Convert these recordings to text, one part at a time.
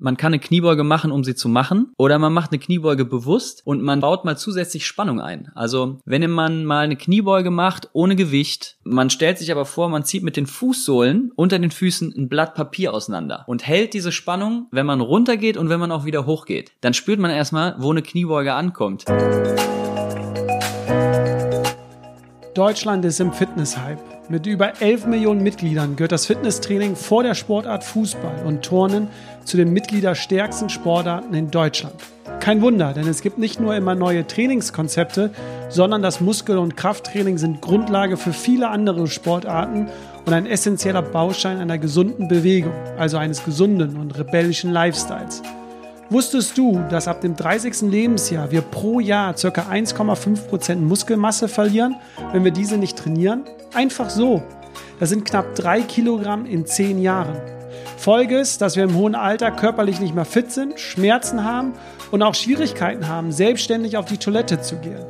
Man kann eine Kniebeuge machen, um sie zu machen, oder man macht eine Kniebeuge bewusst und man baut mal zusätzlich Spannung ein. Also wenn man mal eine Kniebeuge macht ohne Gewicht, man stellt sich aber vor, man zieht mit den Fußsohlen unter den Füßen ein Blatt Papier auseinander und hält diese Spannung, wenn man runtergeht und wenn man auch wieder hochgeht. Dann spürt man erstmal, wo eine Kniebeuge ankommt. Deutschland ist im Fitness-Hype. Mit über 11 Millionen Mitgliedern gehört das Fitnesstraining vor der Sportart Fußball und Turnen zu den mitgliederstärksten Sportarten in Deutschland. Kein Wunder, denn es gibt nicht nur immer neue Trainingskonzepte, sondern das Muskel- und Krafttraining sind Grundlage für viele andere Sportarten und ein essentieller Baustein einer gesunden Bewegung, also eines gesunden und rebellischen Lifestyles. Wusstest du, dass ab dem 30. Lebensjahr wir pro Jahr ca. 1,5% Muskelmasse verlieren, wenn wir diese nicht trainieren? Einfach so. Das sind knapp 3 Kilogramm in 10 Jahren. Folge ist, dass wir im hohen Alter körperlich nicht mehr fit sind, Schmerzen haben und auch Schwierigkeiten haben, selbstständig auf die Toilette zu gehen.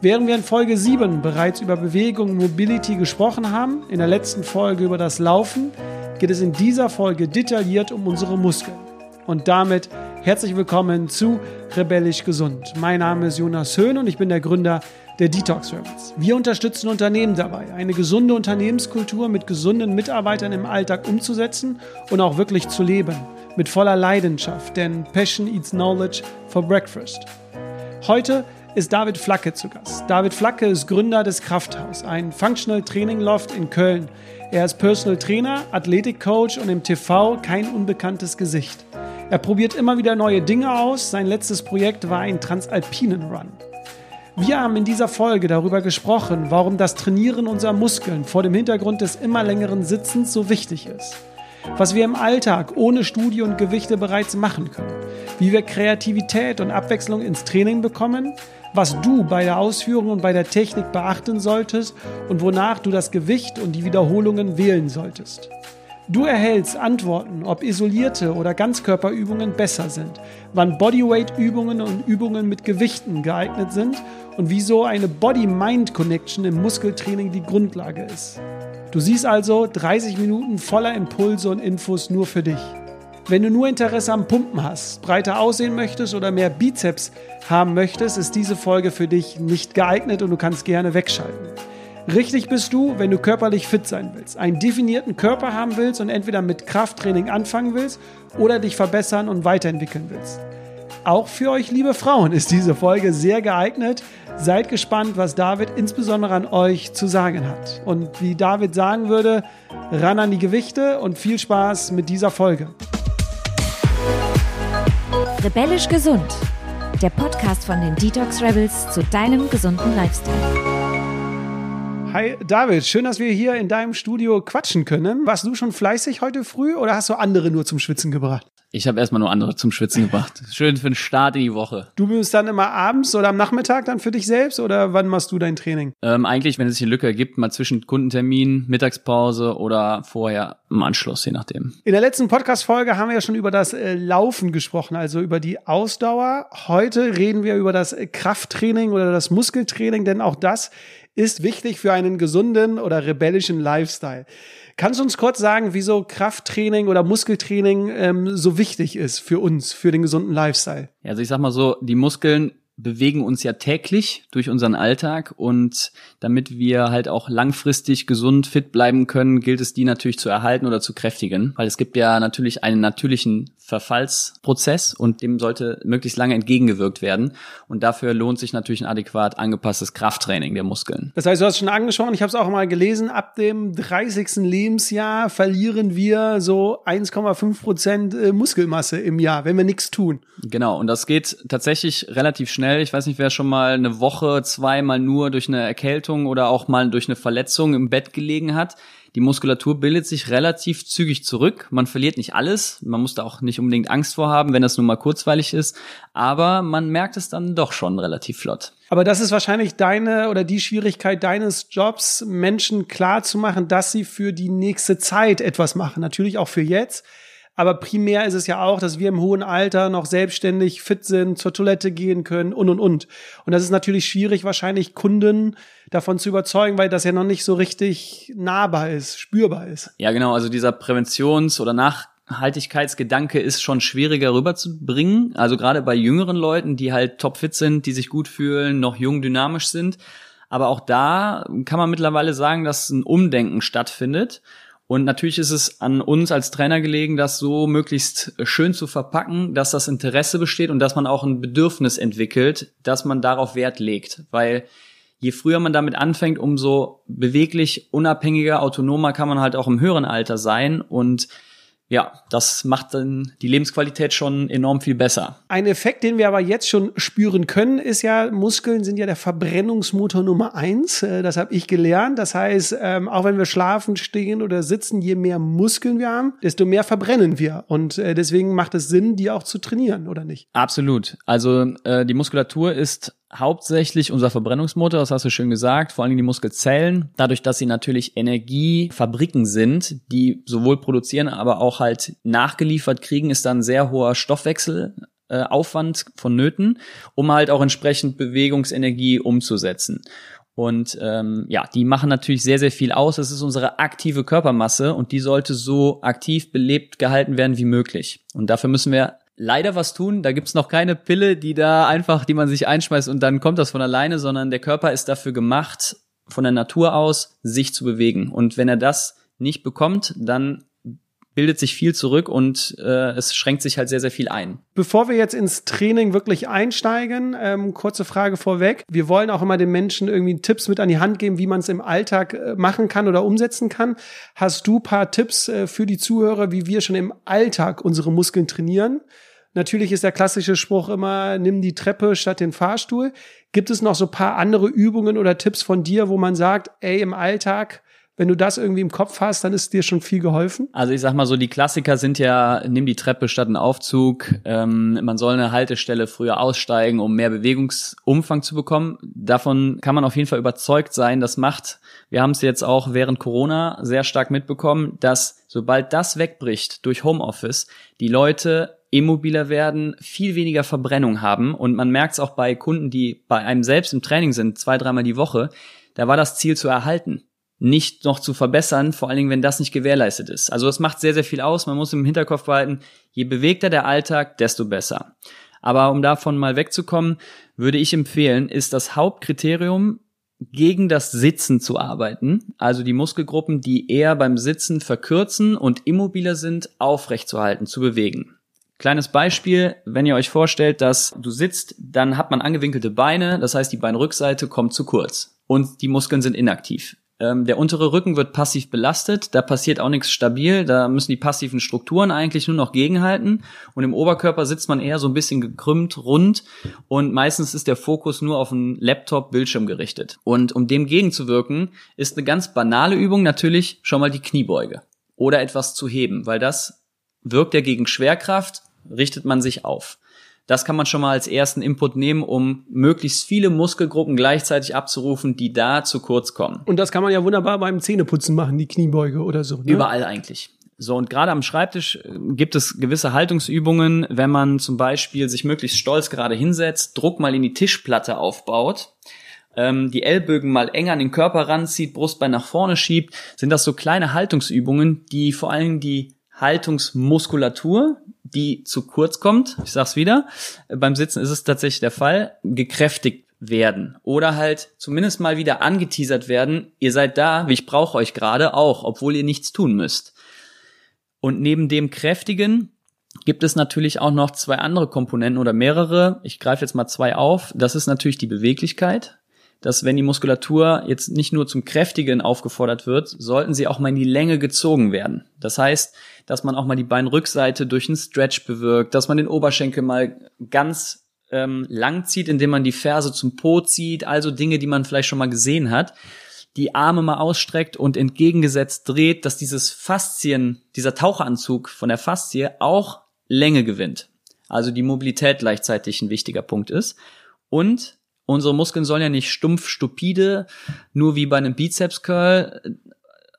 Während wir in Folge 7 bereits über Bewegung und Mobility gesprochen haben, in der letzten Folge über das Laufen, geht es in dieser Folge detailliert um unsere Muskeln. Und damit Herzlich willkommen zu Rebellisch Gesund. Mein Name ist Jonas Höhn und ich bin der Gründer der Detox Rebels. Wir unterstützen Unternehmen dabei, eine gesunde Unternehmenskultur mit gesunden Mitarbeitern im Alltag umzusetzen und auch wirklich zu leben. Mit voller Leidenschaft, denn Passion eats Knowledge for Breakfast. Heute ist David Flacke zu Gast. David Flacke ist Gründer des Krafthaus, ein Functional Training Loft in Köln. Er ist Personal Trainer, Athletikcoach und im TV kein unbekanntes Gesicht. Er probiert immer wieder neue Dinge aus. Sein letztes Projekt war ein Transalpinen Run. Wir haben in dieser Folge darüber gesprochen, warum das Trainieren unserer Muskeln vor dem Hintergrund des immer längeren Sitzens so wichtig ist. Was wir im Alltag ohne Studie und Gewichte bereits machen können. Wie wir Kreativität und Abwechslung ins Training bekommen. Was du bei der Ausführung und bei der Technik beachten solltest und wonach du das Gewicht und die Wiederholungen wählen solltest. Du erhältst Antworten, ob isolierte oder Ganzkörperübungen besser sind, wann Bodyweight-Übungen und Übungen mit Gewichten geeignet sind und wieso eine Body-Mind-Connection im Muskeltraining die Grundlage ist. Du siehst also 30 Minuten voller Impulse und Infos nur für dich. Wenn du nur Interesse am Pumpen hast, breiter aussehen möchtest oder mehr Bizeps haben möchtest, ist diese Folge für dich nicht geeignet und du kannst gerne wegschalten. Richtig bist du, wenn du körperlich fit sein willst, einen definierten Körper haben willst und entweder mit Krafttraining anfangen willst oder dich verbessern und weiterentwickeln willst. Auch für euch, liebe Frauen, ist diese Folge sehr geeignet. Seid gespannt, was David insbesondere an euch zu sagen hat. Und wie David sagen würde, ran an die Gewichte und viel Spaß mit dieser Folge. Rebellisch gesund. Der Podcast von den Detox Rebels zu deinem gesunden Lifestyle. Hi David, schön, dass wir hier in deinem Studio quatschen können. Warst du schon fleißig heute früh oder hast du andere nur zum Schwitzen gebracht? Ich habe erstmal nur andere zum Schwitzen gebracht. Schön für den Start in die Woche. Du bist dann immer abends oder am Nachmittag dann für dich selbst oder wann machst du dein Training? Ähm, eigentlich, wenn es sich eine Lücke ergibt, mal zwischen Kundentermin, Mittagspause oder vorher im Anschluss, je nachdem. In der letzten Podcast-Folge haben wir ja schon über das äh, Laufen gesprochen, also über die Ausdauer. Heute reden wir über das Krafttraining oder das Muskeltraining, denn auch das ist wichtig für einen gesunden oder rebellischen Lifestyle. Kannst du uns kurz sagen, wieso Krafttraining oder Muskeltraining ähm, so wichtig ist für uns, für den gesunden Lifestyle? Also ich sag mal so, die Muskeln bewegen uns ja täglich durch unseren Alltag und damit wir halt auch langfristig gesund fit bleiben können, gilt es die natürlich zu erhalten oder zu kräftigen, weil es gibt ja natürlich einen natürlichen Verfallsprozess und dem sollte möglichst lange entgegengewirkt werden und dafür lohnt sich natürlich ein adäquat angepasstes Krafttraining der Muskeln. Das heißt, du hast schon angesprochen, ich habe es auch mal gelesen, ab dem 30. Lebensjahr verlieren wir so 1,5 Prozent äh, Muskelmasse im Jahr, wenn wir nichts tun. Genau, und das geht tatsächlich relativ schnell schnell. Ich weiß nicht, wer schon mal eine Woche, zweimal nur durch eine Erkältung oder auch mal durch eine Verletzung im Bett gelegen hat. Die Muskulatur bildet sich relativ zügig zurück. Man verliert nicht alles. Man muss da auch nicht unbedingt Angst vor haben, wenn das nur mal kurzweilig ist. Aber man merkt es dann doch schon relativ flott. Aber das ist wahrscheinlich deine oder die Schwierigkeit deines Jobs, Menschen klar zu machen, dass sie für die nächste Zeit etwas machen. Natürlich auch für jetzt. Aber primär ist es ja auch, dass wir im hohen Alter noch selbstständig fit sind, zur Toilette gehen können und und und. Und das ist natürlich schwierig, wahrscheinlich Kunden davon zu überzeugen, weil das ja noch nicht so richtig nahbar ist, spürbar ist. Ja, genau. Also dieser Präventions- oder nach Nachhaltigkeitsgedanke ist schon schwieriger rüberzubringen. Also gerade bei jüngeren Leuten, die halt topfit sind, die sich gut fühlen, noch jung, dynamisch sind. Aber auch da kann man mittlerweile sagen, dass ein Umdenken stattfindet. Und natürlich ist es an uns als Trainer gelegen, das so möglichst schön zu verpacken, dass das Interesse besteht und dass man auch ein Bedürfnis entwickelt, dass man darauf Wert legt. Weil je früher man damit anfängt, umso beweglich, unabhängiger, autonomer kann man halt auch im höheren Alter sein. Und ja, das macht dann die Lebensqualität schon enorm viel besser. Ein Effekt, den wir aber jetzt schon spüren können, ist ja, Muskeln sind ja der Verbrennungsmotor Nummer eins. Äh, das habe ich gelernt. Das heißt, ähm, auch wenn wir schlafen, stehen oder sitzen, je mehr Muskeln wir haben, desto mehr verbrennen wir. Und äh, deswegen macht es Sinn, die auch zu trainieren, oder nicht? Absolut. Also äh, die Muskulatur ist hauptsächlich unser Verbrennungsmotor, das hast du schön gesagt, vor allem die Muskelzellen, dadurch, dass sie natürlich Energiefabriken sind, die sowohl produzieren, aber auch halt nachgeliefert kriegen, ist dann sehr hoher Stoffwechsel äh, Aufwand vonnöten, um halt auch entsprechend Bewegungsenergie umzusetzen. Und ähm, ja, die machen natürlich sehr, sehr viel aus. Das ist unsere aktive Körpermasse und die sollte so aktiv belebt gehalten werden wie möglich. Und dafür müssen wir leider was tun. Da gibt's noch keine Pille, die da einfach, die man sich einschmeißt und dann kommt das von alleine, sondern der Körper ist dafür gemacht, von der Natur aus, sich zu bewegen. Und wenn er das nicht bekommt, dann bildet sich viel zurück und äh, es schränkt sich halt sehr, sehr viel ein. Bevor wir jetzt ins Training wirklich einsteigen, ähm, kurze Frage vorweg. Wir wollen auch immer den Menschen irgendwie Tipps mit an die Hand geben, wie man es im Alltag äh, machen kann oder umsetzen kann. Hast du paar Tipps äh, für die Zuhörer, wie wir schon im Alltag unsere Muskeln trainieren? Natürlich ist der klassische Spruch immer, nimm die Treppe statt den Fahrstuhl. Gibt es noch so paar andere Übungen oder Tipps von dir, wo man sagt, ey, im Alltag, wenn du das irgendwie im Kopf hast, dann ist dir schon viel geholfen? Also ich sag mal so, die Klassiker sind ja, nimm die Treppe statt einen Aufzug, ähm, man soll eine Haltestelle früher aussteigen, um mehr Bewegungsumfang zu bekommen. Davon kann man auf jeden Fall überzeugt sein, das macht, wir haben es jetzt auch während Corona sehr stark mitbekommen, dass sobald das wegbricht durch Homeoffice, die Leute immobiler werden, viel weniger Verbrennung haben. Und man merkt es auch bei Kunden, die bei einem selbst im Training sind, zwei, dreimal die Woche. Da war das Ziel zu erhalten, nicht noch zu verbessern, vor allen Dingen, wenn das nicht gewährleistet ist. Also das macht sehr, sehr viel aus. Man muss im Hinterkopf behalten, je bewegter der Alltag, desto besser. Aber um davon mal wegzukommen, würde ich empfehlen, ist das Hauptkriterium, gegen das Sitzen zu arbeiten, also die Muskelgruppen, die eher beim Sitzen verkürzen und immobiler sind, aufrechtzuerhalten, zu bewegen. Kleines Beispiel, wenn ihr euch vorstellt, dass du sitzt, dann hat man angewinkelte Beine, das heißt die Beinrückseite kommt zu kurz und die Muskeln sind inaktiv. Ähm, der untere Rücken wird passiv belastet, da passiert auch nichts stabil, da müssen die passiven Strukturen eigentlich nur noch gegenhalten und im Oberkörper sitzt man eher so ein bisschen gekrümmt, rund und meistens ist der Fokus nur auf einen Laptop-Bildschirm gerichtet. Und um dem gegenzuwirken, ist eine ganz banale Übung natürlich schon mal die Kniebeuge oder etwas zu heben, weil das wirkt ja gegen Schwerkraft richtet man sich auf. Das kann man schon mal als ersten Input nehmen, um möglichst viele Muskelgruppen gleichzeitig abzurufen, die da zu kurz kommen. Und das kann man ja wunderbar beim Zähneputzen machen, die Kniebeuge oder so. Ne? Überall eigentlich. So, und gerade am Schreibtisch äh, gibt es gewisse Haltungsübungen, wenn man zum Beispiel sich möglichst stolz gerade hinsetzt, Druck mal in die Tischplatte aufbaut, ähm, die Ellbögen mal enger an den Körper ranzieht, Brustbein nach vorne schiebt, sind das so kleine Haltungsübungen, die vor allem die Haltungsmuskulatur, die zu kurz kommt, ich sag's wieder, beim Sitzen ist es tatsächlich der Fall, gekräftigt werden oder halt zumindest mal wieder angeteasert werden, ihr seid da, ich brauche euch gerade auch, obwohl ihr nichts tun müsst. Und neben dem kräftigen gibt es natürlich auch noch zwei andere Komponenten oder mehrere. Ich greife jetzt mal zwei auf. Das ist natürlich die Beweglichkeit dass wenn die Muskulatur jetzt nicht nur zum Kräftigen aufgefordert wird, sollten sie auch mal in die Länge gezogen werden. Das heißt, dass man auch mal die Beinrückseite durch einen Stretch bewirkt, dass man den Oberschenkel mal ganz ähm, lang zieht, indem man die Ferse zum Po zieht, also Dinge, die man vielleicht schon mal gesehen hat, die Arme mal ausstreckt und entgegengesetzt dreht, dass dieses Faszien, dieser Taucheranzug von der Faszie auch Länge gewinnt. Also die Mobilität gleichzeitig ein wichtiger Punkt ist. Und Unsere Muskeln sollen ja nicht stumpf, stupide, nur wie bei einem Bizeps Curl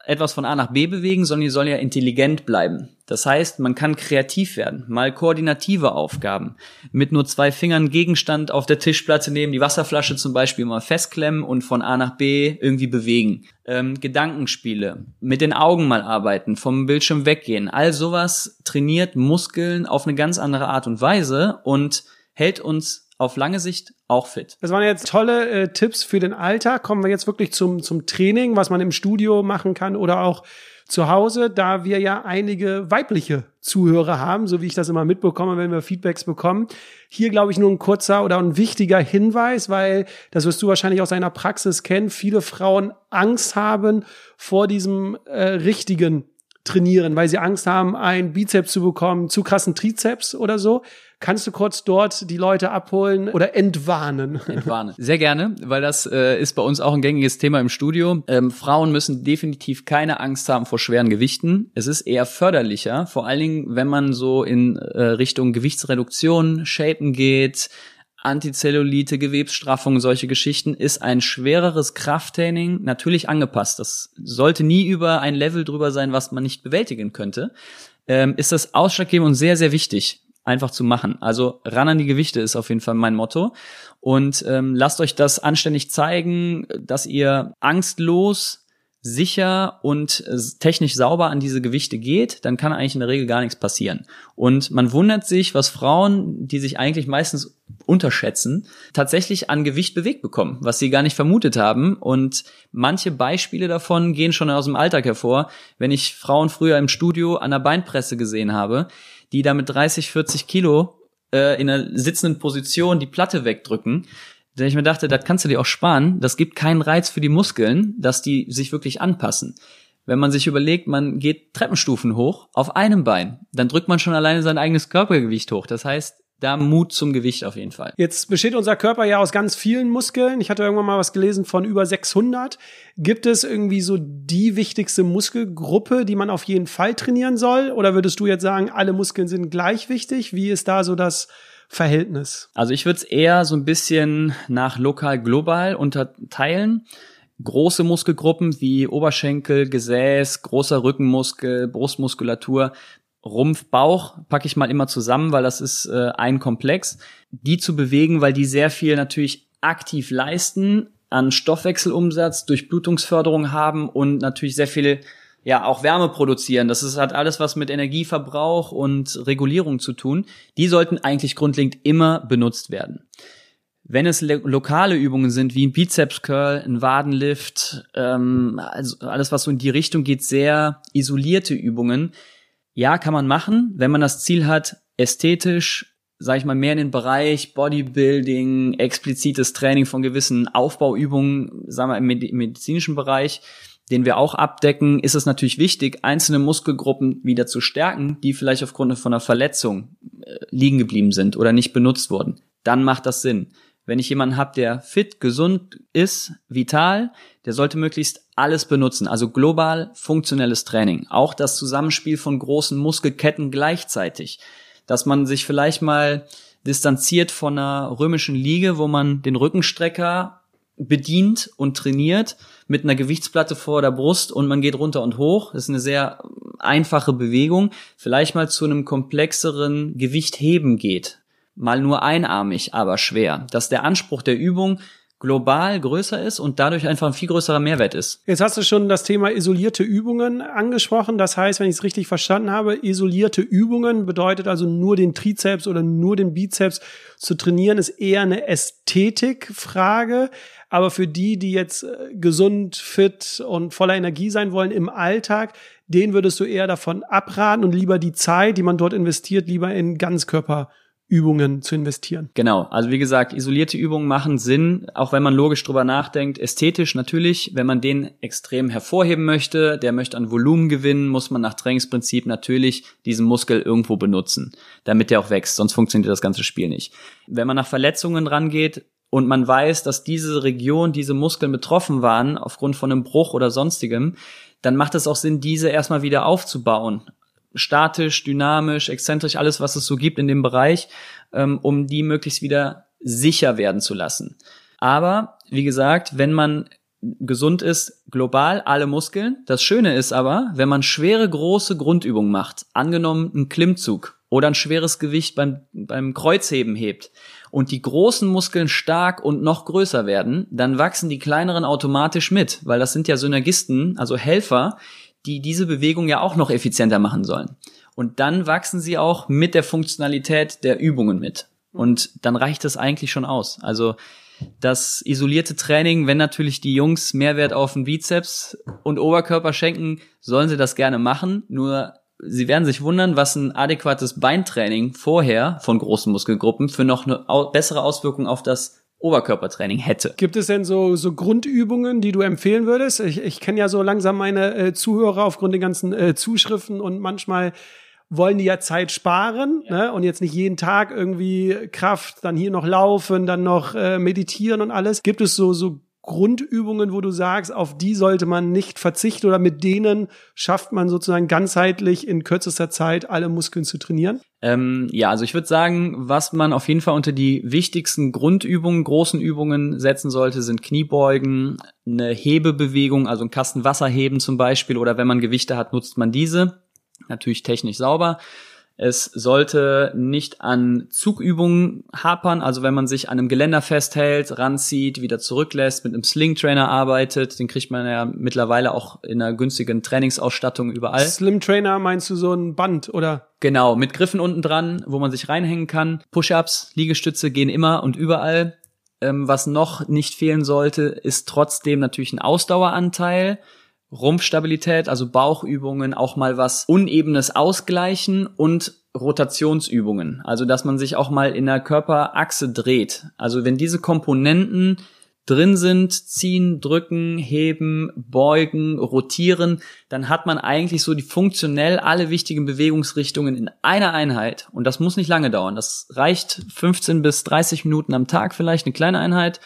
etwas von A nach B bewegen, sondern die sollen ja intelligent bleiben. Das heißt, man kann kreativ werden, mal koordinative Aufgaben, mit nur zwei Fingern Gegenstand auf der Tischplatte nehmen, die Wasserflasche zum Beispiel mal festklemmen und von A nach B irgendwie bewegen. Ähm, Gedankenspiele, mit den Augen mal arbeiten, vom Bildschirm weggehen. All sowas trainiert Muskeln auf eine ganz andere Art und Weise und hält uns auf lange Sicht auch fit. Das waren jetzt tolle äh, Tipps für den Alltag. Kommen wir jetzt wirklich zum, zum Training, was man im Studio machen kann oder auch zu Hause, da wir ja einige weibliche Zuhörer haben, so wie ich das immer mitbekomme, wenn wir Feedbacks bekommen. Hier glaube ich nur ein kurzer oder ein wichtiger Hinweis, weil das wirst du wahrscheinlich aus deiner Praxis kennen, viele Frauen Angst haben vor diesem äh, richtigen Trainieren, weil sie Angst haben, einen Bizeps zu bekommen, zu krassen Trizeps oder so. Kannst du kurz dort die Leute abholen oder entwarnen? Entwarnen. Sehr gerne, weil das äh, ist bei uns auch ein gängiges Thema im Studio. Ähm, Frauen müssen definitiv keine Angst haben vor schweren Gewichten. Es ist eher förderlicher, vor allen Dingen, wenn man so in äh, Richtung Gewichtsreduktion, Shapen geht, Antizellulite, Gewebsstraffung, solche Geschichten, ist ein schwereres Krafttraining natürlich angepasst. Das sollte nie über ein Level drüber sein, was man nicht bewältigen könnte. Ähm, ist das ausschlaggebend und sehr, sehr wichtig einfach zu machen. Also ran an die Gewichte ist auf jeden Fall mein Motto. Und ähm, lasst euch das anständig zeigen, dass ihr angstlos, sicher und äh, technisch sauber an diese Gewichte geht, dann kann eigentlich in der Regel gar nichts passieren. Und man wundert sich, was Frauen, die sich eigentlich meistens unterschätzen, tatsächlich an Gewicht bewegt bekommen, was sie gar nicht vermutet haben. Und manche Beispiele davon gehen schon aus dem Alltag hervor. Wenn ich Frauen früher im Studio an der Beinpresse gesehen habe, die da mit 30, 40 Kilo äh, in einer sitzenden Position die Platte wegdrücken, denn ich mir dachte, das kannst du dir auch sparen. Das gibt keinen Reiz für die Muskeln, dass die sich wirklich anpassen. Wenn man sich überlegt, man geht Treppenstufen hoch auf einem Bein, dann drückt man schon alleine sein eigenes Körpergewicht hoch. Das heißt, da Mut zum Gewicht auf jeden Fall. Jetzt besteht unser Körper ja aus ganz vielen Muskeln. Ich hatte irgendwann mal was gelesen von über 600. Gibt es irgendwie so die wichtigste Muskelgruppe, die man auf jeden Fall trainieren soll? Oder würdest du jetzt sagen, alle Muskeln sind gleich wichtig? Wie ist da so das Verhältnis? Also ich würde es eher so ein bisschen nach lokal-global unterteilen große Muskelgruppen wie Oberschenkel, Gesäß, großer Rückenmuskel, Brustmuskulatur Rumpf, Bauch packe ich mal immer zusammen, weil das ist äh, ein Komplex. Die zu bewegen, weil die sehr viel natürlich aktiv leisten, an Stoffwechselumsatz, Durchblutungsförderung haben und natürlich sehr viel ja auch Wärme produzieren. Das ist, hat alles was mit Energieverbrauch und Regulierung zu tun. Die sollten eigentlich grundlegend immer benutzt werden. Wenn es lokale Übungen sind, wie ein Bizeps Curl, ein Wadenlift, ähm, also alles was so in die Richtung geht, sehr isolierte Übungen, ja, kann man machen, wenn man das Ziel hat, ästhetisch, sag ich mal, mehr in den Bereich Bodybuilding, explizites Training von gewissen Aufbauübungen, sagen wir im medizinischen Bereich, den wir auch abdecken, ist es natürlich wichtig, einzelne Muskelgruppen wieder zu stärken, die vielleicht aufgrund von einer Verletzung äh, liegen geblieben sind oder nicht benutzt wurden. Dann macht das Sinn. Wenn ich jemanden habe, der fit, gesund ist, vital, der sollte möglichst alles benutzen, also global funktionelles Training. Auch das Zusammenspiel von großen Muskelketten gleichzeitig. Dass man sich vielleicht mal distanziert von einer römischen Liege, wo man den Rückenstrecker bedient und trainiert mit einer Gewichtsplatte vor der Brust und man geht runter und hoch. Das ist eine sehr einfache Bewegung. Vielleicht mal zu einem komplexeren Gewichtheben geht. Mal nur einarmig, aber schwer. Dass der Anspruch der Übung global größer ist und dadurch einfach ein viel größerer Mehrwert ist. Jetzt hast du schon das Thema isolierte Übungen angesprochen. Das heißt, wenn ich es richtig verstanden habe, isolierte Übungen bedeutet also nur den Trizeps oder nur den Bizeps zu trainieren, ist eher eine Ästhetikfrage. Aber für die, die jetzt äh, gesund, fit und voller Energie sein wollen im Alltag, den würdest du eher davon abraten und lieber die Zeit, die man dort investiert, lieber in Ganzkörper Übungen zu investieren. Genau, also wie gesagt, isolierte Übungen machen Sinn, auch wenn man logisch drüber nachdenkt. Ästhetisch natürlich, wenn man den extrem hervorheben möchte, der möchte an Volumen gewinnen, muss man nach Trainingsprinzip natürlich diesen Muskel irgendwo benutzen, damit der auch wächst, sonst funktioniert das ganze Spiel nicht. Wenn man nach Verletzungen rangeht, und man weiß, dass diese Region, diese Muskeln betroffen waren aufgrund von einem Bruch oder sonstigem, dann macht es auch Sinn, diese erstmal wieder aufzubauen statisch, dynamisch, exzentrisch, alles, was es so gibt in dem Bereich, ähm, um die möglichst wieder sicher werden zu lassen. Aber, wie gesagt, wenn man gesund ist global alle Muskeln. Das Schöne ist aber, wenn man schwere große Grundübungen macht, angenommen einen Klimmzug oder ein schweres Gewicht beim, beim Kreuzheben hebt und die großen Muskeln stark und noch größer werden, dann wachsen die kleineren automatisch mit, weil das sind ja Synergisten, also Helfer, die diese Bewegung ja auch noch effizienter machen sollen. Und dann wachsen sie auch mit der Funktionalität der Übungen mit. Und dann reicht das eigentlich schon aus. Also das isolierte Training, wenn natürlich die Jungs Mehrwert auf den Bizeps und Oberkörper schenken, sollen sie das gerne machen. Nur sie werden sich wundern, was ein adäquates Beintraining vorher von großen Muskelgruppen für noch eine bessere Auswirkung auf das Oberkörpertraining hätte. Gibt es denn so, so Grundübungen, die du empfehlen würdest? Ich, ich kenne ja so langsam meine äh, Zuhörer aufgrund den ganzen äh, Zuschriften und manchmal wollen die ja Zeit sparen ja. Ne? und jetzt nicht jeden Tag irgendwie Kraft, dann hier noch laufen, dann noch äh, meditieren und alles. Gibt es so, so Grundübungen, wo du sagst, auf die sollte man nicht verzichten oder mit denen schafft man sozusagen ganzheitlich in kürzester Zeit alle Muskeln zu trainieren? Ähm, ja, also ich würde sagen, was man auf jeden Fall unter die wichtigsten Grundübungen, großen Übungen setzen sollte, sind Kniebeugen, eine Hebebewegung, also ein Kasten Wasser heben zum Beispiel oder wenn man Gewichte hat, nutzt man diese natürlich technisch sauber. Es sollte nicht an Zugübungen hapern, also wenn man sich an einem Geländer festhält, ranzieht, wieder zurücklässt, mit einem Sling Trainer arbeitet, den kriegt man ja mittlerweile auch in einer günstigen Trainingsausstattung überall. Slim Trainer meinst du so ein Band oder? Genau, mit Griffen unten dran, wo man sich reinhängen kann. Push-ups, Liegestütze gehen immer und überall. Ähm, was noch nicht fehlen sollte, ist trotzdem natürlich ein Ausdaueranteil. Rumpfstabilität, also Bauchübungen, auch mal was Unebenes ausgleichen und Rotationsübungen, also dass man sich auch mal in der Körperachse dreht. Also wenn diese Komponenten drin sind, ziehen, drücken, heben, beugen, rotieren, dann hat man eigentlich so die funktionell alle wichtigen Bewegungsrichtungen in einer Einheit. Und das muss nicht lange dauern. Das reicht 15 bis 30 Minuten am Tag vielleicht, eine kleine Einheit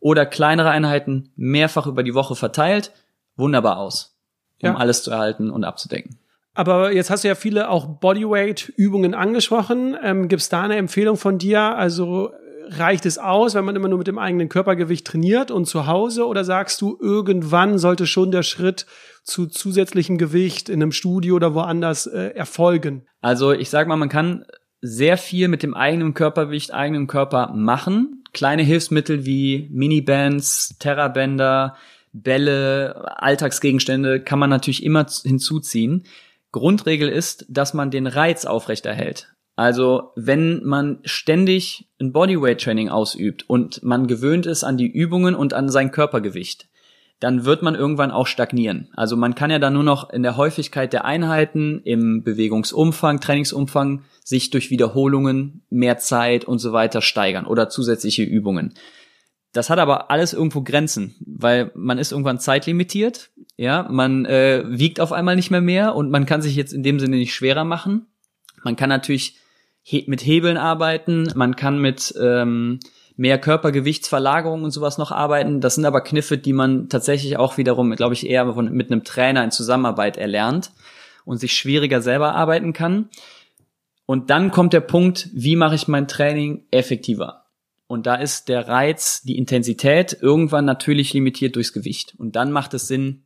oder kleinere Einheiten mehrfach über die Woche verteilt wunderbar aus, um ja. alles zu erhalten und abzudecken. Aber jetzt hast du ja viele auch Bodyweight-Übungen angesprochen. Ähm, Gibt es da eine Empfehlung von dir? Also reicht es aus, wenn man immer nur mit dem eigenen Körpergewicht trainiert und zu Hause? Oder sagst du, irgendwann sollte schon der Schritt zu zusätzlichem Gewicht in einem Studio oder woanders äh, erfolgen? Also ich sag mal, man kann sehr viel mit dem eigenen Körpergewicht, eigenen Körper machen. Kleine Hilfsmittel wie Minibands, Terrabänder, Bälle, Alltagsgegenstände kann man natürlich immer hinzuziehen. Grundregel ist, dass man den Reiz aufrechterhält. Also wenn man ständig ein Bodyweight-Training ausübt und man gewöhnt ist an die Übungen und an sein Körpergewicht, dann wird man irgendwann auch stagnieren. Also man kann ja dann nur noch in der Häufigkeit der Einheiten, im Bewegungsumfang, Trainingsumfang sich durch Wiederholungen, mehr Zeit und so weiter steigern oder zusätzliche Übungen. Das hat aber alles irgendwo Grenzen, weil man ist irgendwann zeitlimitiert, ja, man äh, wiegt auf einmal nicht mehr mehr und man kann sich jetzt in dem Sinne nicht schwerer machen. Man kann natürlich he mit Hebeln arbeiten, man kann mit ähm, mehr Körpergewichtsverlagerung und sowas noch arbeiten. Das sind aber Kniffe, die man tatsächlich auch wiederum, glaube ich, eher von, mit einem Trainer in Zusammenarbeit erlernt und sich schwieriger selber arbeiten kann. Und dann kommt der Punkt, wie mache ich mein Training effektiver? Und da ist der Reiz, die Intensität irgendwann natürlich limitiert durchs Gewicht. Und dann macht es Sinn,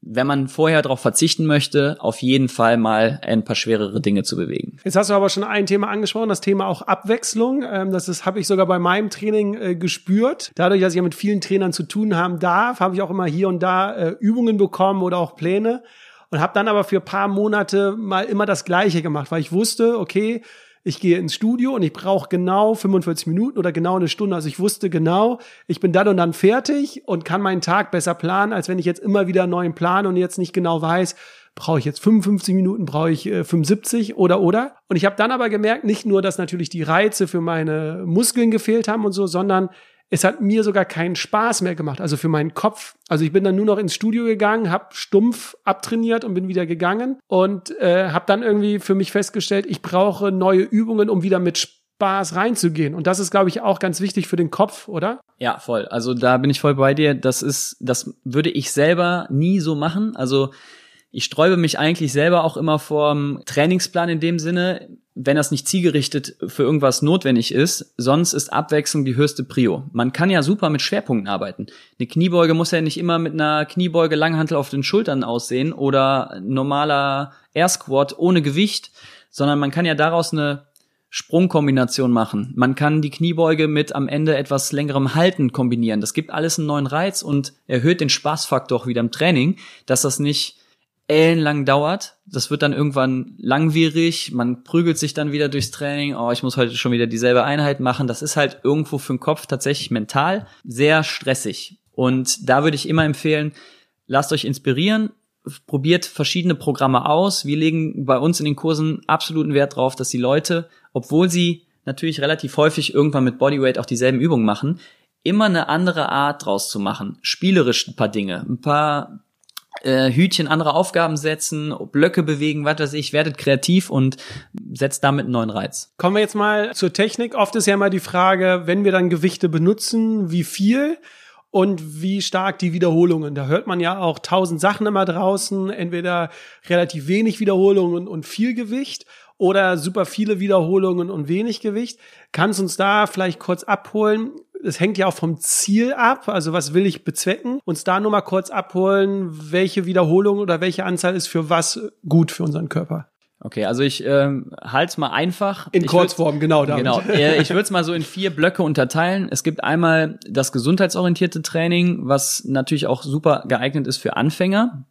wenn man vorher darauf verzichten möchte, auf jeden Fall mal ein paar schwerere Dinge zu bewegen. Jetzt hast du aber schon ein Thema angesprochen, das Thema auch Abwechslung. Ähm, das ist, habe ich sogar bei meinem Training äh, gespürt. Dadurch, dass ich ja mit vielen Trainern zu tun haben darf, habe ich auch immer hier und da äh, Übungen bekommen oder auch Pläne und habe dann aber für paar Monate mal immer das Gleiche gemacht, weil ich wusste, okay, ich gehe ins Studio und ich brauche genau 45 Minuten oder genau eine Stunde. Also ich wusste genau, ich bin dann und dann fertig und kann meinen Tag besser planen, als wenn ich jetzt immer wieder einen neuen Plan und jetzt nicht genau weiß, brauche ich jetzt 55 Minuten, brauche ich äh, 75 oder oder. Und ich habe dann aber gemerkt, nicht nur, dass natürlich die Reize für meine Muskeln gefehlt haben und so, sondern es hat mir sogar keinen Spaß mehr gemacht, also für meinen Kopf. Also ich bin dann nur noch ins Studio gegangen, habe stumpf abtrainiert und bin wieder gegangen und äh, habe dann irgendwie für mich festgestellt, ich brauche neue Übungen, um wieder mit Spaß reinzugehen. Und das ist, glaube ich, auch ganz wichtig für den Kopf, oder? Ja, voll. Also da bin ich voll bei dir. Das ist, das würde ich selber nie so machen. Also ich sträube mich eigentlich selber auch immer vor dem Trainingsplan in dem Sinne wenn das nicht zielgerichtet für irgendwas notwendig ist. Sonst ist Abwechslung die höchste Prio. Man kann ja super mit Schwerpunkten arbeiten. Eine Kniebeuge muss ja nicht immer mit einer Kniebeuge Langhantel auf den Schultern aussehen oder normaler Air Squat ohne Gewicht, sondern man kann ja daraus eine Sprungkombination machen. Man kann die Kniebeuge mit am Ende etwas längerem Halten kombinieren. Das gibt alles einen neuen Reiz und erhöht den Spaßfaktor auch wieder im Training, dass das nicht ellenlang dauert. Das wird dann irgendwann langwierig. Man prügelt sich dann wieder durchs Training. Oh, ich muss heute schon wieder dieselbe Einheit machen. Das ist halt irgendwo für den Kopf tatsächlich mental sehr stressig. Und da würde ich immer empfehlen, lasst euch inspirieren, probiert verschiedene Programme aus. Wir legen bei uns in den Kursen absoluten Wert drauf, dass die Leute, obwohl sie natürlich relativ häufig irgendwann mit Bodyweight auch dieselben Übungen machen, immer eine andere Art draus zu machen. Spielerisch ein paar Dinge, ein paar äh, Hütchen andere Aufgaben setzen, Blöcke bewegen, was weiß ich, werdet kreativ und setzt damit einen neuen Reiz. Kommen wir jetzt mal zur Technik. Oft ist ja mal die Frage, wenn wir dann Gewichte benutzen, wie viel? und wie stark die Wiederholungen. Da hört man ja auch tausend Sachen immer draußen, entweder relativ wenig Wiederholungen und viel Gewicht oder super viele Wiederholungen und wenig Gewicht. Kannst uns da vielleicht kurz abholen? Es hängt ja auch vom Ziel ab, also was will ich bezwecken? Uns da nur mal kurz abholen, welche Wiederholung oder welche Anzahl ist für was gut für unseren Körper. Okay, also ich ähm, halte mal einfach. In Kurzform, genau. Damit. Genau. Ich würde es mal so in vier Blöcke unterteilen. Es gibt einmal das gesundheitsorientierte Training, was natürlich auch super geeignet ist für Anfänger,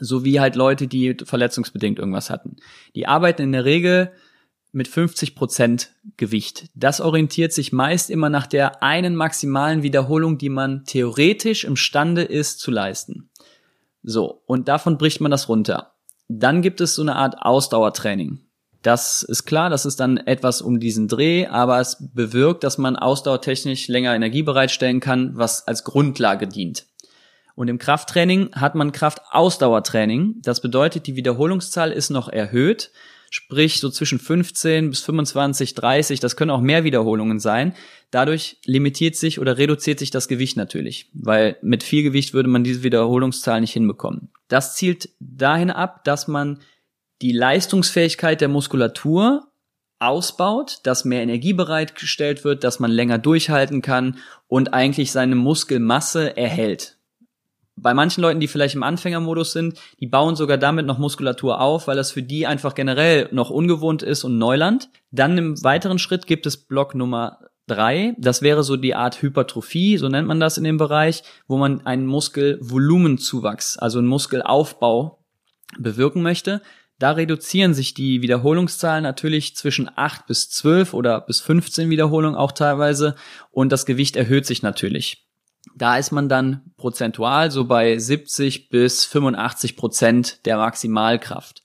sowie halt Leute, die verletzungsbedingt irgendwas hatten. Die arbeiten in der Regel mit 50 Prozent Gewicht. Das orientiert sich meist immer nach der einen maximalen Wiederholung, die man theoretisch imstande ist zu leisten. So, und davon bricht man das runter. Dann gibt es so eine Art Ausdauertraining. Das ist klar, das ist dann etwas um diesen Dreh, aber es bewirkt, dass man ausdauertechnisch länger Energie bereitstellen kann, was als Grundlage dient. Und im Krafttraining hat man Kraftausdauertraining. Das bedeutet, die Wiederholungszahl ist noch erhöht, sprich so zwischen 15 bis 25, 30, das können auch mehr Wiederholungen sein. Dadurch limitiert sich oder reduziert sich das Gewicht natürlich, weil mit viel Gewicht würde man diese Wiederholungszahl nicht hinbekommen. Das zielt dahin ab, dass man die Leistungsfähigkeit der Muskulatur ausbaut, dass mehr Energie bereitgestellt wird, dass man länger durchhalten kann und eigentlich seine Muskelmasse erhält bei manchen Leuten, die vielleicht im Anfängermodus sind, die bauen sogar damit noch Muskulatur auf, weil das für die einfach generell noch ungewohnt ist und Neuland. Dann im weiteren Schritt gibt es Block Nummer drei. Das wäre so die Art Hypertrophie, so nennt man das in dem Bereich, wo man einen Muskelvolumenzuwachs, also einen Muskelaufbau bewirken möchte. Da reduzieren sich die Wiederholungszahlen natürlich zwischen acht bis zwölf oder bis 15 Wiederholungen auch teilweise und das Gewicht erhöht sich natürlich. Da ist man dann prozentual so bei 70 bis 85 Prozent der Maximalkraft.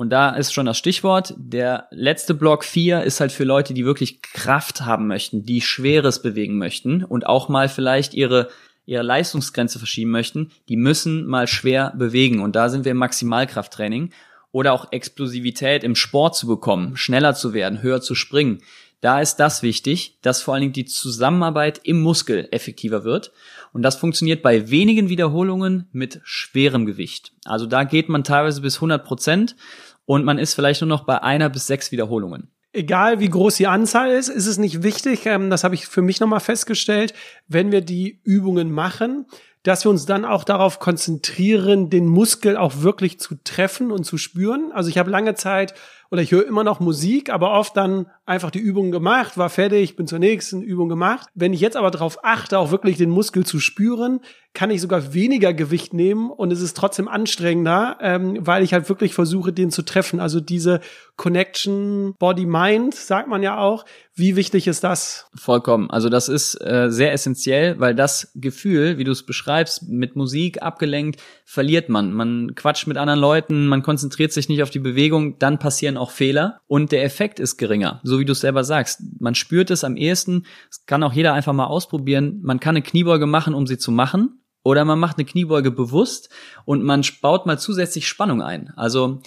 Und da ist schon das Stichwort. Der letzte Block 4 ist halt für Leute, die wirklich Kraft haben möchten, die Schweres bewegen möchten und auch mal vielleicht ihre, ihre Leistungsgrenze verschieben möchten. Die müssen mal schwer bewegen. Und da sind wir im Maximalkrafttraining. Oder auch Explosivität im Sport zu bekommen, schneller zu werden, höher zu springen. Da ist das wichtig, dass vor allen Dingen die Zusammenarbeit im Muskel effektiver wird. Und das funktioniert bei wenigen Wiederholungen mit schwerem Gewicht. Also da geht man teilweise bis 100 Prozent und man ist vielleicht nur noch bei einer bis sechs Wiederholungen. Egal wie groß die Anzahl ist, ist es nicht wichtig, ähm, das habe ich für mich nochmal festgestellt, wenn wir die Übungen machen, dass wir uns dann auch darauf konzentrieren, den Muskel auch wirklich zu treffen und zu spüren. Also ich habe lange Zeit oder ich höre immer noch Musik, aber oft dann einfach die Übung gemacht, war fertig, bin zur nächsten Übung gemacht. Wenn ich jetzt aber darauf achte, auch wirklich den Muskel zu spüren, kann ich sogar weniger Gewicht nehmen und es ist trotzdem anstrengender, ähm, weil ich halt wirklich versuche, den zu treffen. Also diese Connection Body-Mind, sagt man ja auch. Wie wichtig ist das? Vollkommen. Also das ist äh, sehr essentiell, weil das Gefühl, wie du es beschreibst, mit Musik abgelenkt, verliert man. Man quatscht mit anderen Leuten, man konzentriert sich nicht auf die Bewegung, dann passieren auch Fehler und der Effekt ist geringer. So wie du es selber sagst. Man spürt es am ehesten. Das kann auch jeder einfach mal ausprobieren. Man kann eine Kniebeuge machen, um sie zu machen oder man macht eine Kniebeuge bewusst und man baut mal zusätzlich Spannung ein. Also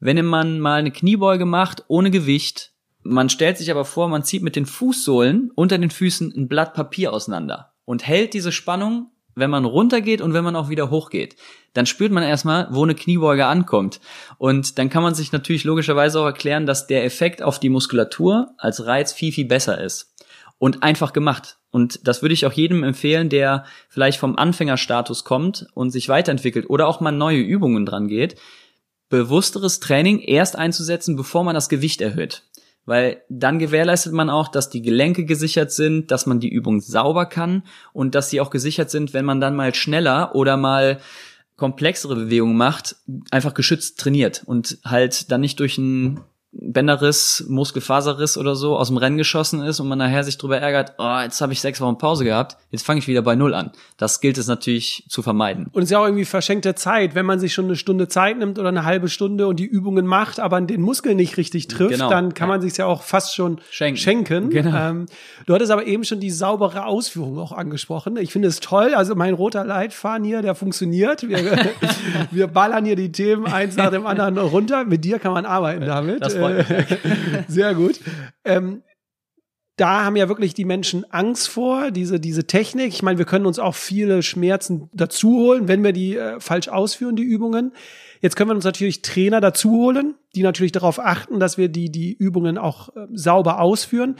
wenn man mal eine Kniebeuge macht ohne Gewicht, man stellt sich aber vor, man zieht mit den Fußsohlen unter den Füßen ein Blatt Papier auseinander und hält diese Spannung wenn man runtergeht und wenn man auch wieder hochgeht. Dann spürt man erstmal, wo eine Kniebeuge ankommt. Und dann kann man sich natürlich logischerweise auch erklären, dass der Effekt auf die Muskulatur als Reiz viel, viel besser ist. Und einfach gemacht. Und das würde ich auch jedem empfehlen, der vielleicht vom Anfängerstatus kommt und sich weiterentwickelt oder auch mal neue Übungen dran geht, bewussteres Training erst einzusetzen, bevor man das Gewicht erhöht weil dann gewährleistet man auch, dass die Gelenke gesichert sind, dass man die Übung sauber kann und dass sie auch gesichert sind, wenn man dann mal schneller oder mal komplexere Bewegungen macht, einfach geschützt trainiert und halt dann nicht durch ein Bänderriss, Muskelfaserriss oder so aus dem Rennen geschossen ist und man nachher sich drüber ärgert, oh, jetzt habe ich sechs Wochen Pause gehabt, jetzt fange ich wieder bei Null an. Das gilt es natürlich zu vermeiden. Und es ist ja auch irgendwie verschenkte Zeit, wenn man sich schon eine Stunde Zeit nimmt oder eine halbe Stunde und die Übungen macht, aber den Muskel nicht richtig trifft, genau. dann kann man sich ja auch fast schon schenken. schenken. Genau. Ähm, du hattest aber eben schon die saubere Ausführung auch angesprochen. Ich finde es toll. Also mein roter Leitfaden hier, der funktioniert. Wir, wir ballern hier die Themen eins nach dem anderen runter. Mit dir kann man arbeiten damit. Das. Sehr gut. Ähm, da haben ja wirklich die Menschen Angst vor, diese, diese Technik. Ich meine, wir können uns auch viele Schmerzen dazu holen, wenn wir die äh, falsch ausführen, die Übungen. Jetzt können wir uns natürlich Trainer dazu holen, die natürlich darauf achten, dass wir die, die Übungen auch äh, sauber ausführen.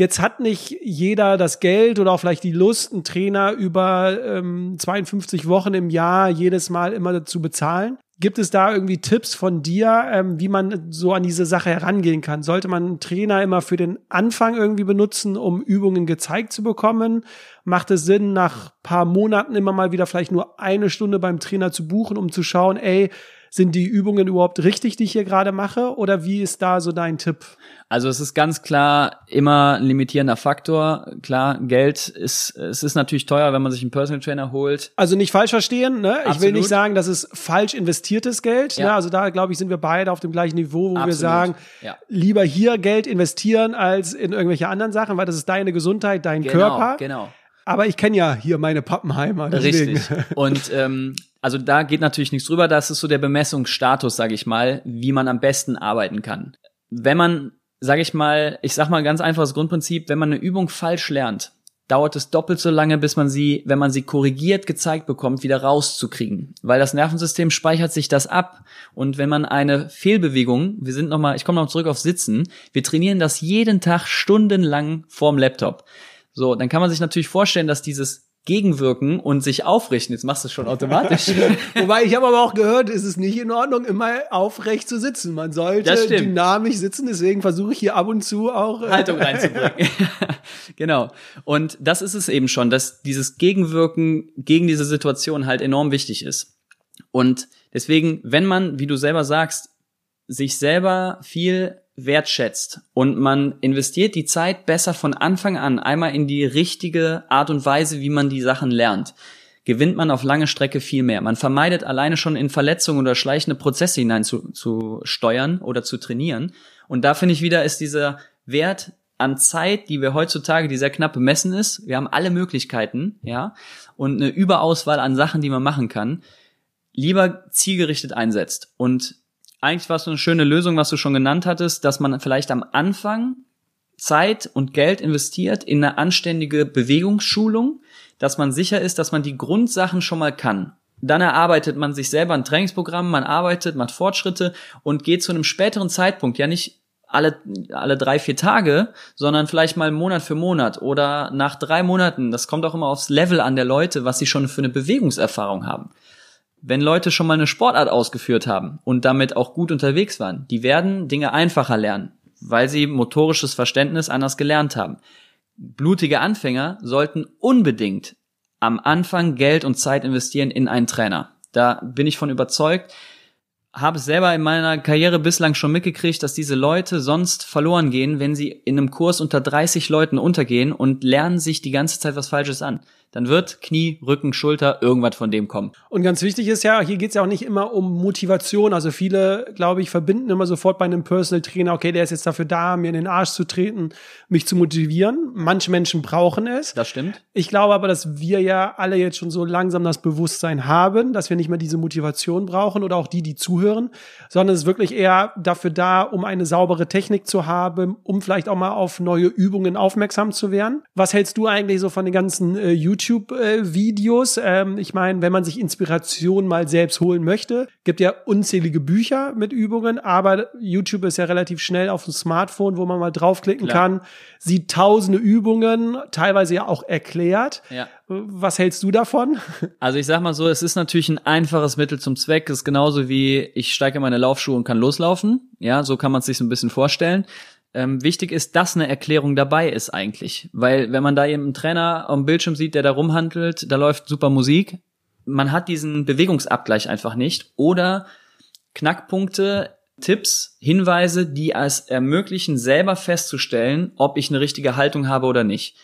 Jetzt hat nicht jeder das Geld oder auch vielleicht die Lust, einen Trainer über ähm, 52 Wochen im Jahr jedes Mal immer zu bezahlen. Gibt es da irgendwie Tipps von dir, ähm, wie man so an diese Sache herangehen kann? Sollte man einen Trainer immer für den Anfang irgendwie benutzen, um Übungen gezeigt zu bekommen? Macht es Sinn, nach paar Monaten immer mal wieder vielleicht nur eine Stunde beim Trainer zu buchen, um zu schauen, ey, sind die Übungen überhaupt richtig, die ich hier gerade mache? Oder wie ist da so dein Tipp? Also es ist ganz klar immer ein limitierender Faktor. Klar, Geld ist, es ist natürlich teuer, wenn man sich einen Personal Trainer holt. Also nicht falsch verstehen, ne? Absolut. Ich will nicht sagen, dass es falsch investiertes Geld. Ja. Ne? Also da, glaube ich, sind wir beide auf dem gleichen Niveau, wo Absolut. wir sagen, ja. lieber hier Geld investieren als in irgendwelche anderen Sachen, weil das ist deine Gesundheit, dein genau, Körper. Genau. Aber ich kenne ja hier meine Pappenheimer. Deswegen. Richtig. Und ähm, also da geht natürlich nichts drüber. Das ist so der Bemessungsstatus, sage ich mal, wie man am besten arbeiten kann. Wenn man, sage ich mal, ich sag mal ganz einfaches Grundprinzip, wenn man eine Übung falsch lernt, dauert es doppelt so lange, bis man sie, wenn man sie korrigiert gezeigt bekommt, wieder rauszukriegen. Weil das Nervensystem speichert sich das ab. Und wenn man eine Fehlbewegung, wir sind nochmal, ich komme noch zurück auf Sitzen, wir trainieren das jeden Tag stundenlang vorm Laptop. So, dann kann man sich natürlich vorstellen, dass dieses gegenwirken und sich aufrichten. Jetzt machst du es schon automatisch. Wobei ich habe aber auch gehört, ist es nicht in Ordnung, immer aufrecht zu sitzen. Man sollte dynamisch sitzen. Deswegen versuche ich hier ab und zu auch äh, Haltung reinzubringen. genau. Und das ist es eben schon, dass dieses Gegenwirken gegen diese Situation halt enorm wichtig ist. Und deswegen, wenn man, wie du selber sagst, sich selber viel wertschätzt und man investiert die Zeit besser von Anfang an einmal in die richtige Art und Weise, wie man die Sachen lernt, gewinnt man auf lange Strecke viel mehr. Man vermeidet alleine schon in Verletzungen oder schleichende Prozesse hinein zu, zu steuern oder zu trainieren. Und da finde ich wieder, ist dieser Wert an Zeit, die wir heutzutage, die sehr knapp bemessen ist. Wir haben alle Möglichkeiten, ja, und eine Überauswahl an Sachen, die man machen kann, lieber zielgerichtet einsetzt. Und eigentlich war es so eine schöne Lösung, was du schon genannt hattest, dass man vielleicht am Anfang Zeit und Geld investiert in eine anständige Bewegungsschulung, dass man sicher ist, dass man die Grundsachen schon mal kann. Dann erarbeitet man sich selber ein Trainingsprogramm, man arbeitet, macht Fortschritte und geht zu einem späteren Zeitpunkt, ja nicht alle, alle drei, vier Tage, sondern vielleicht mal Monat für Monat oder nach drei Monaten. Das kommt auch immer aufs Level an der Leute, was sie schon für eine Bewegungserfahrung haben wenn Leute schon mal eine Sportart ausgeführt haben und damit auch gut unterwegs waren, die werden Dinge einfacher lernen, weil sie motorisches Verständnis anders gelernt haben. Blutige Anfänger sollten unbedingt am Anfang Geld und Zeit investieren in einen Trainer. Da bin ich von überzeugt. Habe selber in meiner Karriere bislang schon mitgekriegt, dass diese Leute sonst verloren gehen, wenn sie in einem Kurs unter 30 Leuten untergehen und lernen sich die ganze Zeit was Falsches an dann wird Knie, Rücken, Schulter irgendwas von dem kommen. Und ganz wichtig ist ja, hier geht es ja auch nicht immer um Motivation. Also viele, glaube ich, verbinden immer sofort bei einem Personal Trainer, okay, der ist jetzt dafür da, mir in den Arsch zu treten, mich zu motivieren. Manche Menschen brauchen es. Das stimmt. Ich glaube aber, dass wir ja alle jetzt schon so langsam das Bewusstsein haben, dass wir nicht mehr diese Motivation brauchen oder auch die, die zuhören sondern es ist wirklich eher dafür da, um eine saubere Technik zu haben, um vielleicht auch mal auf neue Übungen aufmerksam zu werden. Was hältst du eigentlich so von den ganzen äh, YouTube-Videos? Äh, ähm, ich meine, wenn man sich Inspiration mal selbst holen möchte, gibt ja unzählige Bücher mit Übungen, aber YouTube ist ja relativ schnell auf dem Smartphone, wo man mal draufklicken Klar. kann, sieht tausende Übungen, teilweise ja auch erklärt. Ja. Was hältst du davon? Also ich sag mal so, es ist natürlich ein einfaches Mittel zum Zweck. Es ist genauso wie ich steige in meine Laufschuhe und kann loslaufen. Ja, so kann man es sich so ein bisschen vorstellen. Ähm, wichtig ist, dass eine Erklärung dabei ist eigentlich. Weil wenn man da eben einen Trainer am Bildschirm sieht, der da rumhandelt, da läuft super Musik, man hat diesen Bewegungsabgleich einfach nicht. Oder Knackpunkte, Tipps, Hinweise, die es ermöglichen, selber festzustellen, ob ich eine richtige Haltung habe oder nicht.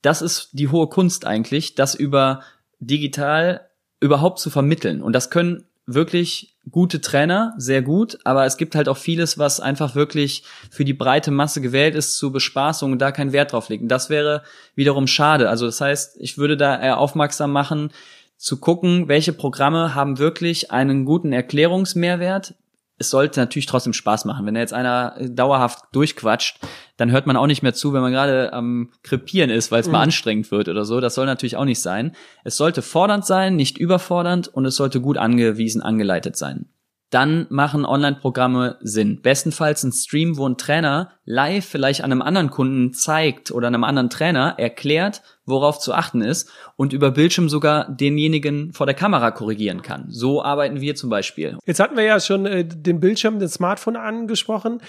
Das ist die hohe Kunst eigentlich, das über digital überhaupt zu vermitteln. Und das können wirklich gute Trainer, sehr gut, aber es gibt halt auch vieles, was einfach wirklich für die breite Masse gewählt ist zur Bespaßung und da keinen Wert drauf legen. Das wäre wiederum schade. Also das heißt, ich würde da eher aufmerksam machen, zu gucken, welche Programme haben wirklich einen guten Erklärungsmehrwert, es sollte natürlich trotzdem Spaß machen. Wenn da jetzt einer dauerhaft durchquatscht, dann hört man auch nicht mehr zu, wenn man gerade am Krepieren ist, weil es mhm. mal anstrengend wird oder so. Das soll natürlich auch nicht sein. Es sollte fordernd sein, nicht überfordernd und es sollte gut angewiesen, angeleitet sein dann machen Online-Programme Sinn. Bestenfalls ein Stream, wo ein Trainer live vielleicht einem anderen Kunden zeigt oder einem anderen Trainer erklärt, worauf zu achten ist und über Bildschirm sogar denjenigen vor der Kamera korrigieren kann. So arbeiten wir zum Beispiel. Jetzt hatten wir ja schon äh, den Bildschirm, den Smartphone angesprochen.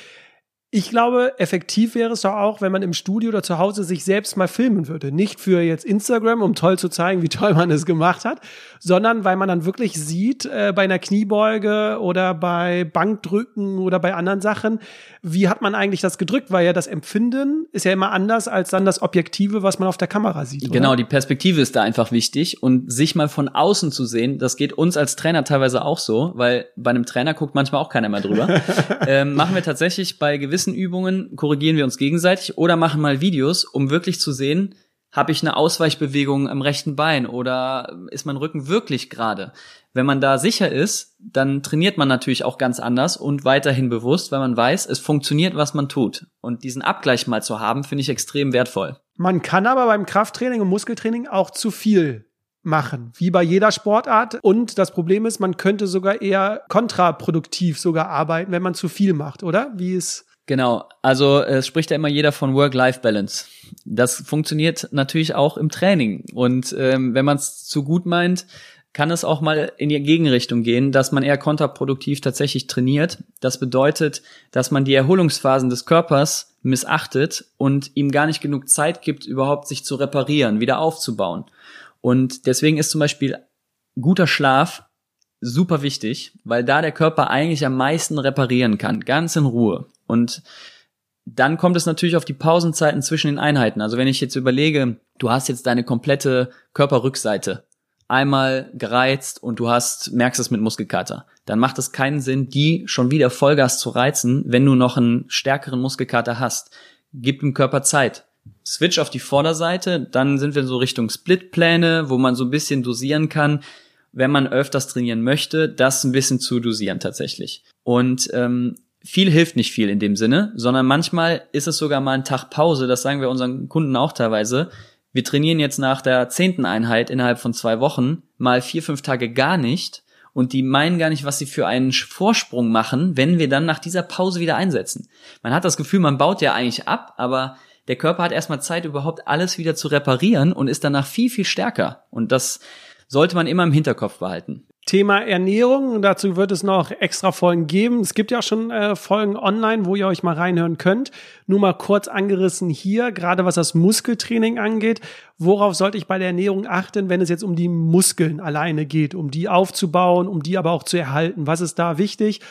Ich glaube, effektiv wäre es doch auch, wenn man im Studio oder zu Hause sich selbst mal filmen würde. Nicht für jetzt Instagram, um toll zu zeigen, wie toll man es gemacht hat, sondern weil man dann wirklich sieht, äh, bei einer Kniebeuge oder bei Bankdrücken oder bei anderen Sachen, wie hat man eigentlich das gedrückt? Weil ja das Empfinden ist ja immer anders als dann das Objektive, was man auf der Kamera sieht. Oder? Genau, die Perspektive ist da einfach wichtig und sich mal von außen zu sehen, das geht uns als Trainer teilweise auch so, weil bei einem Trainer guckt manchmal auch keiner mehr drüber. ähm, machen wir tatsächlich bei gewissen gewissen Übungen korrigieren wir uns gegenseitig oder machen mal Videos, um wirklich zu sehen, habe ich eine Ausweichbewegung im rechten Bein oder ist mein Rücken wirklich gerade? Wenn man da sicher ist, dann trainiert man natürlich auch ganz anders und weiterhin bewusst, weil man weiß, es funktioniert, was man tut. Und diesen Abgleich mal zu haben, finde ich extrem wertvoll. Man kann aber beim Krafttraining und Muskeltraining auch zu viel machen, wie bei jeder Sportart. Und das Problem ist, man könnte sogar eher kontraproduktiv sogar arbeiten, wenn man zu viel macht, oder? Wie ist Genau, also es spricht ja immer jeder von Work-Life-Balance. Das funktioniert natürlich auch im Training. Und ähm, wenn man es zu gut meint, kann es auch mal in die Gegenrichtung gehen, dass man eher kontraproduktiv tatsächlich trainiert. Das bedeutet, dass man die Erholungsphasen des Körpers missachtet und ihm gar nicht genug Zeit gibt, überhaupt sich zu reparieren, wieder aufzubauen. Und deswegen ist zum Beispiel guter Schlaf super wichtig, weil da der Körper eigentlich am meisten reparieren kann, ganz in Ruhe. Und dann kommt es natürlich auf die Pausenzeiten zwischen den Einheiten. Also wenn ich jetzt überlege, du hast jetzt deine komplette Körperrückseite einmal gereizt und du hast, merkst es mit Muskelkater, dann macht es keinen Sinn, die schon wieder Vollgas zu reizen, wenn du noch einen stärkeren Muskelkater hast. Gib dem Körper Zeit. Switch auf die Vorderseite, dann sind wir so Richtung Splitpläne, wo man so ein bisschen dosieren kann, wenn man öfters trainieren möchte, das ein bisschen zu dosieren tatsächlich. Und ähm, viel hilft nicht viel in dem Sinne, sondern manchmal ist es sogar mal ein Tag Pause, das sagen wir unseren Kunden auch teilweise. Wir trainieren jetzt nach der zehnten Einheit innerhalb von zwei Wochen mal vier, fünf Tage gar nicht und die meinen gar nicht, was sie für einen Vorsprung machen, wenn wir dann nach dieser Pause wieder einsetzen. Man hat das Gefühl, man baut ja eigentlich ab, aber der Körper hat erstmal Zeit, überhaupt alles wieder zu reparieren und ist danach viel, viel stärker. Und das sollte man immer im Hinterkopf behalten. Thema Ernährung. Dazu wird es noch extra Folgen geben. Es gibt ja auch schon äh, Folgen online, wo ihr euch mal reinhören könnt. Nur mal kurz angerissen hier, gerade was das Muskeltraining angeht. Worauf sollte ich bei der Ernährung achten, wenn es jetzt um die Muskeln alleine geht, um die aufzubauen, um die aber auch zu erhalten? Was ist da wichtig?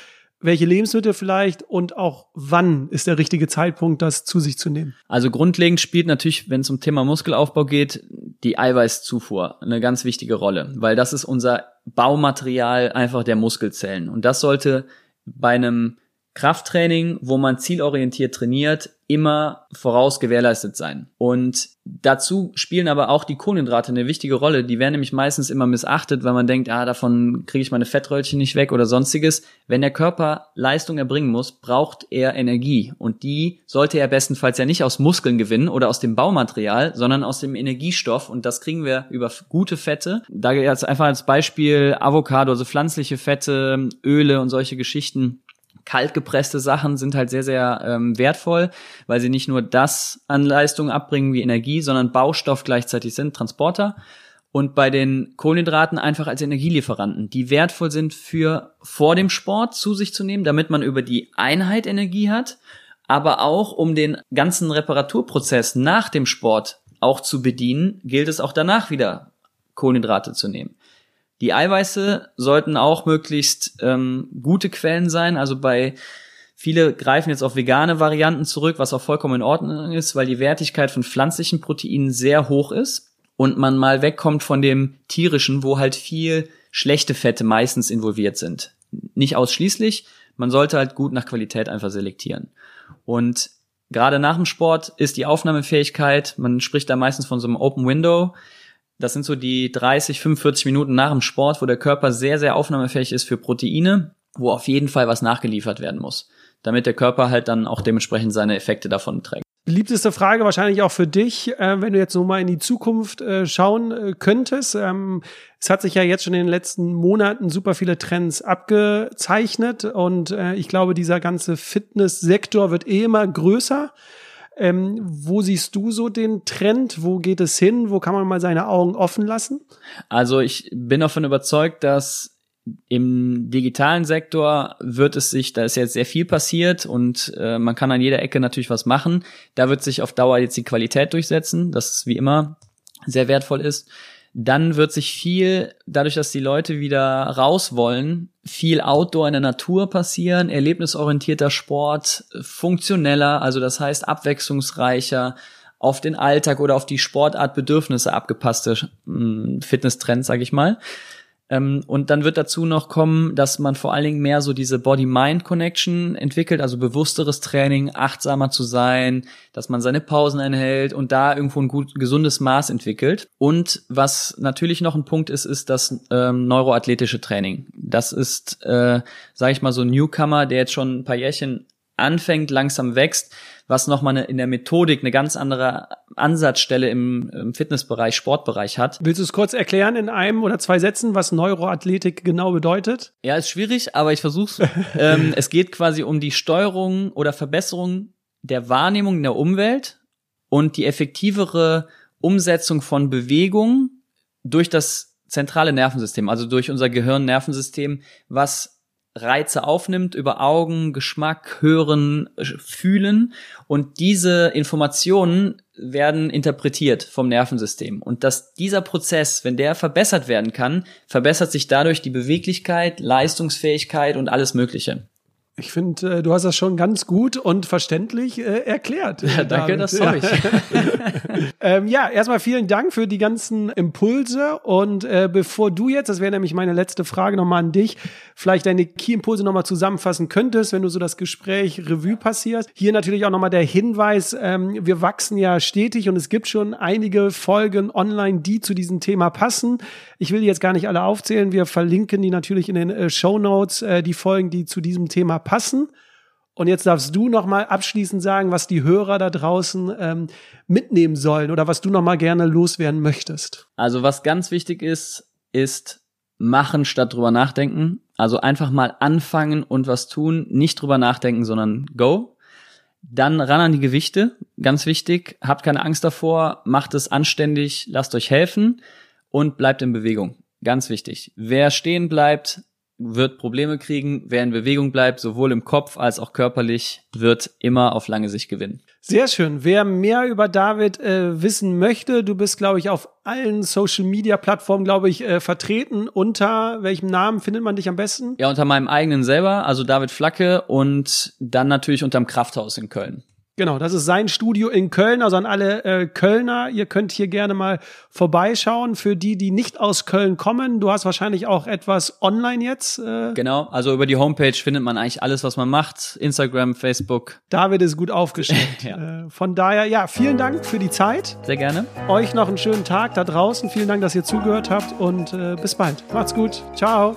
welche Lebensmittel vielleicht und auch wann ist der richtige Zeitpunkt, das zu sich zu nehmen? Also grundlegend spielt natürlich, wenn es um Thema Muskelaufbau geht, die Eiweißzufuhr eine ganz wichtige Rolle, weil das ist unser Baumaterial einfach der Muskelzellen. Und das sollte bei einem Krafttraining, wo man zielorientiert trainiert, immer voraus gewährleistet sein. Und dazu spielen aber auch die Kohlenhydrate eine wichtige Rolle. Die werden nämlich meistens immer missachtet, weil man denkt, ah, davon kriege ich meine Fettröllchen nicht weg oder sonstiges. Wenn der Körper Leistung erbringen muss, braucht er Energie. Und die sollte er bestenfalls ja nicht aus Muskeln gewinnen oder aus dem Baumaterial, sondern aus dem Energiestoff. Und das kriegen wir über gute Fette. Da jetzt einfach als Beispiel Avocado, also pflanzliche Fette, Öle und solche Geschichten kaltgepresste Sachen sind halt sehr, sehr ähm, wertvoll, weil sie nicht nur das an Leistung abbringen wie Energie, sondern Baustoff gleichzeitig sind, Transporter. Und bei den Kohlenhydraten einfach als Energielieferanten, die wertvoll sind für vor dem Sport zu sich zu nehmen, damit man über die Einheit Energie hat, aber auch um den ganzen Reparaturprozess nach dem Sport auch zu bedienen, gilt es auch danach wieder Kohlenhydrate zu nehmen. Die Eiweiße sollten auch möglichst ähm, gute Quellen sein. Also bei viele greifen jetzt auf vegane Varianten zurück, was auch vollkommen in Ordnung ist, weil die Wertigkeit von pflanzlichen Proteinen sehr hoch ist und man mal wegkommt von dem tierischen, wo halt viel schlechte Fette meistens involviert sind. Nicht ausschließlich, man sollte halt gut nach Qualität einfach selektieren. Und gerade nach dem Sport ist die Aufnahmefähigkeit, man spricht da meistens von so einem Open Window, das sind so die 30, 45 Minuten nach dem Sport, wo der Körper sehr, sehr aufnahmefähig ist für Proteine, wo auf jeden Fall was nachgeliefert werden muss, damit der Körper halt dann auch dementsprechend seine Effekte davon trägt. Beliebteste Frage wahrscheinlich auch für dich, äh, wenn du jetzt noch mal in die Zukunft äh, schauen äh, könntest. Ähm, es hat sich ja jetzt schon in den letzten Monaten super viele Trends abgezeichnet und äh, ich glaube, dieser ganze Fitnesssektor wird eh immer größer. Ähm, wo siehst du so den Trend? Wo geht es hin? Wo kann man mal seine Augen offen lassen? Also ich bin davon überzeugt, dass im digitalen Sektor wird es sich, da ist jetzt sehr viel passiert und äh, man kann an jeder Ecke natürlich was machen. Da wird sich auf Dauer jetzt die Qualität durchsetzen, das wie immer sehr wertvoll ist dann wird sich viel, dadurch, dass die Leute wieder raus wollen, viel Outdoor in der Natur passieren, erlebnisorientierter Sport, funktioneller, also das heißt abwechslungsreicher, auf den Alltag oder auf die Sportartbedürfnisse abgepasste hm, Fitnesstrends, sag ich mal. Ähm, und dann wird dazu noch kommen, dass man vor allen Dingen mehr so diese Body-Mind-Connection entwickelt, also bewussteres Training, achtsamer zu sein, dass man seine Pausen einhält und da irgendwo ein gut gesundes Maß entwickelt. Und was natürlich noch ein Punkt ist, ist das ähm, neuroathletische Training. Das ist, äh, sage ich mal, so ein Newcomer, der jetzt schon ein paar Jährchen anfängt, langsam wächst was nochmal in der Methodik eine ganz andere Ansatzstelle im, im Fitnessbereich, Sportbereich hat. Willst du es kurz erklären in einem oder zwei Sätzen, was Neuroathletik genau bedeutet? Ja, ist schwierig, aber ich versuch's. ähm, es geht quasi um die Steuerung oder Verbesserung der Wahrnehmung in der Umwelt und die effektivere Umsetzung von Bewegung durch das zentrale Nervensystem, also durch unser Gehirn-Nervensystem, was Reize aufnimmt über Augen, Geschmack, Hören, Fühlen und diese Informationen werden interpretiert vom Nervensystem und dass dieser Prozess, wenn der verbessert werden kann, verbessert sich dadurch die Beweglichkeit, Leistungsfähigkeit und alles Mögliche. Ich finde, äh, du hast das schon ganz gut und verständlich äh, erklärt. Ja, danke, das habe ich. ähm, ja, erstmal vielen Dank für die ganzen Impulse. Und äh, bevor du jetzt, das wäre nämlich meine letzte Frage nochmal an dich, vielleicht deine Key-Impulse nochmal zusammenfassen könntest, wenn du so das Gespräch Revue passierst. Hier natürlich auch nochmal der Hinweis, ähm, wir wachsen ja stetig und es gibt schon einige Folgen online, die zu diesem Thema passen. Ich will die jetzt gar nicht alle aufzählen. Wir verlinken die natürlich in den äh, Show Notes, äh, die Folgen, die zu diesem Thema passen. Und jetzt darfst du noch mal abschließend sagen, was die Hörer da draußen ähm, mitnehmen sollen oder was du noch mal gerne loswerden möchtest. Also was ganz wichtig ist, ist machen statt drüber nachdenken. Also einfach mal anfangen und was tun, nicht drüber nachdenken, sondern go. Dann ran an die Gewichte, ganz wichtig. Habt keine Angst davor, macht es anständig, lasst euch helfen und bleibt in Bewegung. Ganz wichtig. Wer stehen bleibt, wird Probleme kriegen. Wer in Bewegung bleibt, sowohl im Kopf als auch körperlich, wird immer auf lange Sicht gewinnen. Sehr schön. Wer mehr über David äh, wissen möchte, du bist, glaube ich, auf allen Social Media Plattformen, glaube ich, äh, vertreten. Unter welchem Namen findet man dich am besten? Ja, unter meinem eigenen selber, also David Flacke und dann natürlich unterm Krafthaus in Köln. Genau, das ist sein Studio in Köln. Also an alle äh, Kölner, ihr könnt hier gerne mal vorbeischauen. Für die, die nicht aus Köln kommen, du hast wahrscheinlich auch etwas online jetzt. Äh, Genau, also über die Homepage findet man eigentlich alles, was man macht. Instagram, Facebook. David ist gut aufgestellt. Ja. äh, von daher, ja, vielen Dank für die Zeit. Sehr gerne. Euch noch einen schönen Tag da draußen. Vielen Dank, dass ihr zugehört habt und äh, bis bald. Macht's gut. Ciao.